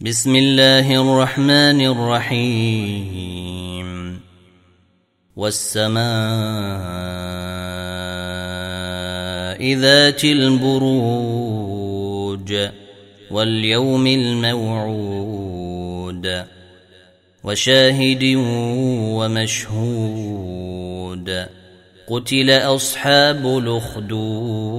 بسم الله الرحمن الرحيم. والسماء ذات البروج واليوم الموعود وشاهد ومشهود. قتل أصحاب الأخدود.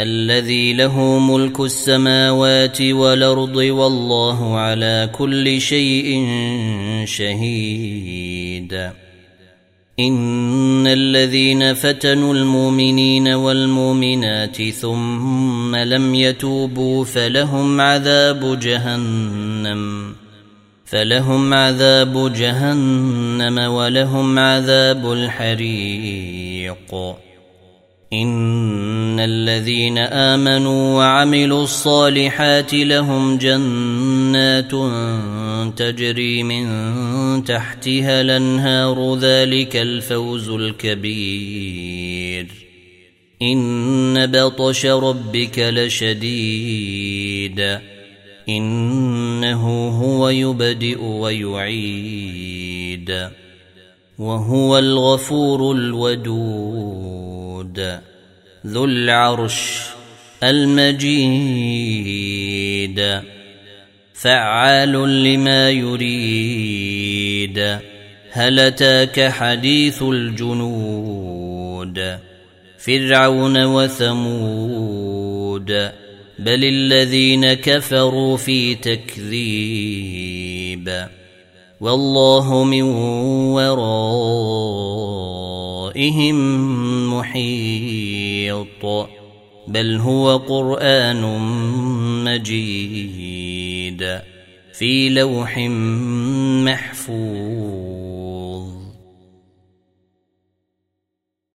الذي له ملك السماوات والأرض والله على كل شيء شهيد. إن الذين فتنوا المؤمنين والمؤمنات ثم لم يتوبوا فلهم عذاب جهنم فلهم عذاب جهنم ولهم عذاب الحريق. إن الذين آمنوا وعملوا الصالحات لهم جنات تجري من تحتها الأنهار ذلك الفوز الكبير. إن بطش ربك لشديد. إنه هو يبدئ ويعيد. وهو الغفور الودود. الود ذو العرش المجيد فعال لما يريد. هل أتاك حديث الجنود؟ فرعون وثمود بل الذين كفروا في تكذيب. والله من ورائهم محيط بل هو قرآن مجيد في لوح محفوظ.